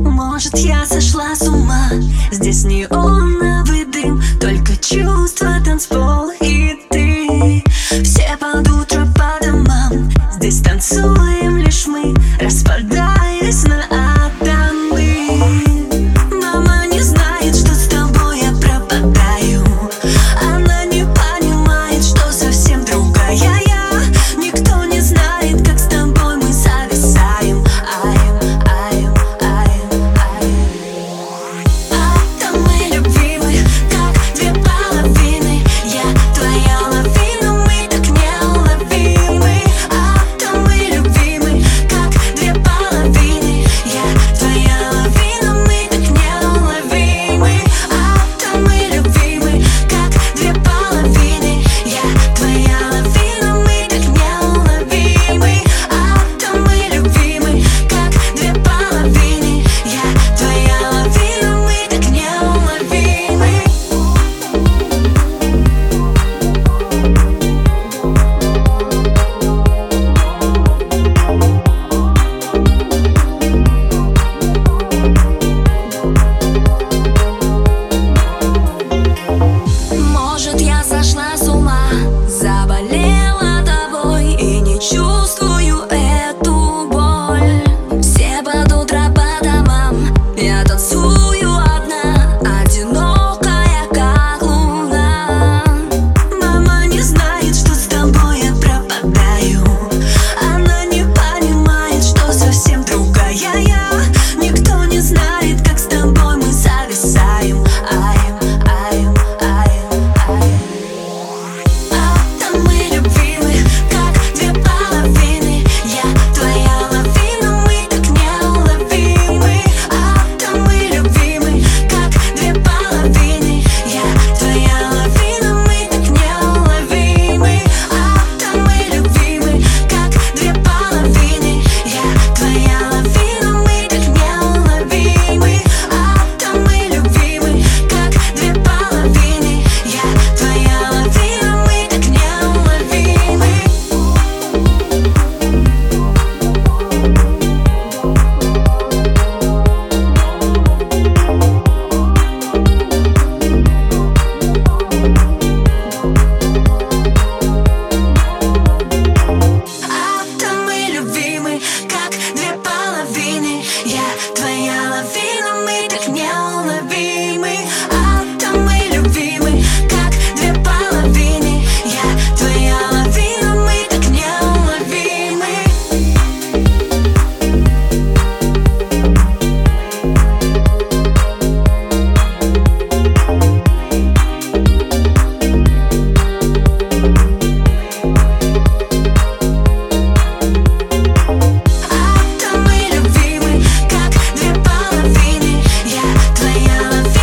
Может я сошла с ума? Здесь неоновый дым Только чувства, танцпол и I am.